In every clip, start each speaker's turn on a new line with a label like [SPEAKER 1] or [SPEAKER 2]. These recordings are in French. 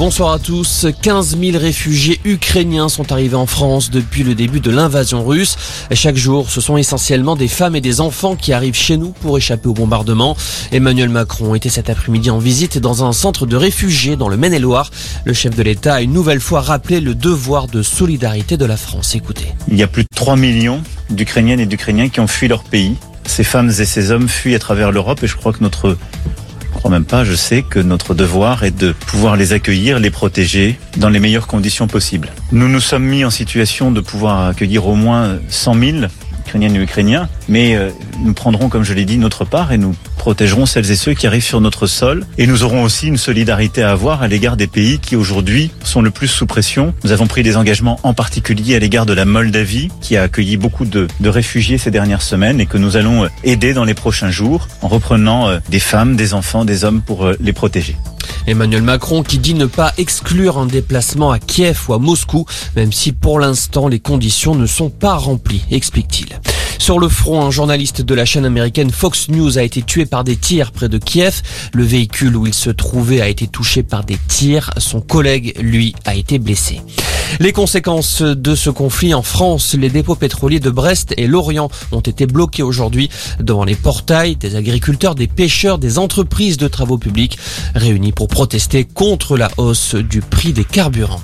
[SPEAKER 1] Bonsoir à tous. 15 000 réfugiés ukrainiens sont arrivés en France depuis le début de l'invasion russe. Chaque jour, ce sont essentiellement des femmes et des enfants qui arrivent chez nous pour échapper au bombardement. Emmanuel Macron était cet après-midi en visite dans un centre de réfugiés dans le Maine-et-Loire. Le chef de l'État a une nouvelle fois rappelé le devoir de solidarité de la France. Écoutez.
[SPEAKER 2] Il y a plus de 3 millions d'Ukrainiennes et d'Ukrainiens qui ont fui leur pays. Ces femmes et ces hommes fuient à travers l'Europe et je crois que notre crois même pas, je sais que notre devoir est de pouvoir les accueillir, les protéger dans les meilleures conditions possibles. Nous nous sommes mis en situation de pouvoir accueillir au moins 100 000 Ukrainiennes et Ukrainiens, mais euh, nous prendrons, comme je l'ai dit, notre part et nous protégerons celles et ceux qui arrivent sur notre sol. Et nous aurons aussi une solidarité à avoir à l'égard des pays qui aujourd'hui sont le plus sous pression. Nous avons pris des engagements en particulier à l'égard de la Moldavie, qui a accueilli beaucoup de, réfugiés ces dernières semaines et que nous allons euh, aider dans les prochains jours en reprenant euh, des femmes, des enfants, des hommes pour les protéger.
[SPEAKER 1] Emmanuel Macron qui dit ne pas exclure un déplacement à Kiev ou à Moscou, même si pour l'instant les conditions ne sont pas remplies, explique-t-il. Sur le front, un journaliste de la chaîne américaine Fox News a été tué par des tirs près de Kiev. Le véhicule où il se trouvait a été touché par des tirs. Son collègue, lui, a été blessé. Les conséquences de ce conflit en France, les dépôts pétroliers de Brest et Lorient ont été bloqués aujourd'hui devant les portails des agriculteurs, des pêcheurs, des entreprises de travaux publics réunis pour protester contre la hausse du prix des carburants.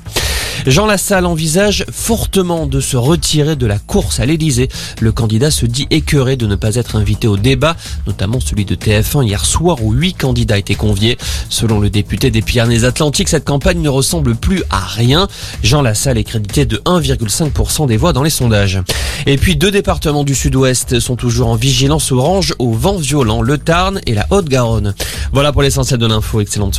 [SPEAKER 1] Jean Lassalle envisage fortement de se retirer de la course à l'Elysée. Le candidat se dit écœuré de ne pas être invité au débat, notamment celui de TF1 hier soir où huit candidats étaient conviés. Selon le député des Pyrénées-Atlantiques, cette campagne ne ressemble plus à rien. Jean Lassalle est crédité de 1,5% des voix dans les sondages. Et puis deux départements du sud-ouest sont toujours en vigilance orange au vent violent, le Tarn et la Haute-Garonne. Voilà pour l'essentiel de l'info. Excellente